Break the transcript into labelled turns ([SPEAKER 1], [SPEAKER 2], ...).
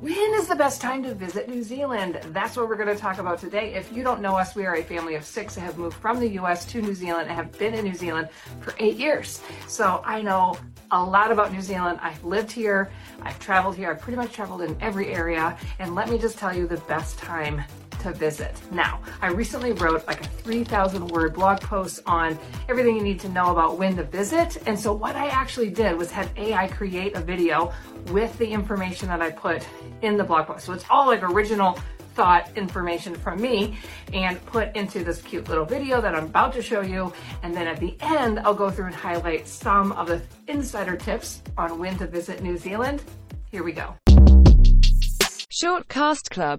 [SPEAKER 1] When is the best time to visit New Zealand? That's what we're going to talk about today. If you don't know us, we are a family of six that have moved from the US to New Zealand and have been in New Zealand for eight years. So I know a lot about New Zealand. I've lived here, I've traveled here, I've pretty much traveled in every area. And let me just tell you the best time visit. Now, I recently wrote like a 3,000 word blog post on everything you need to know about when to visit. And so what I actually did was had AI create a video with the information that I put in the blog post. So it's all like original thought information from me and put into this cute little video that I'm about to show you. And then at the end, I'll go through and highlight some of the insider tips on when to visit New Zealand. Here we go.
[SPEAKER 2] Shortcast Club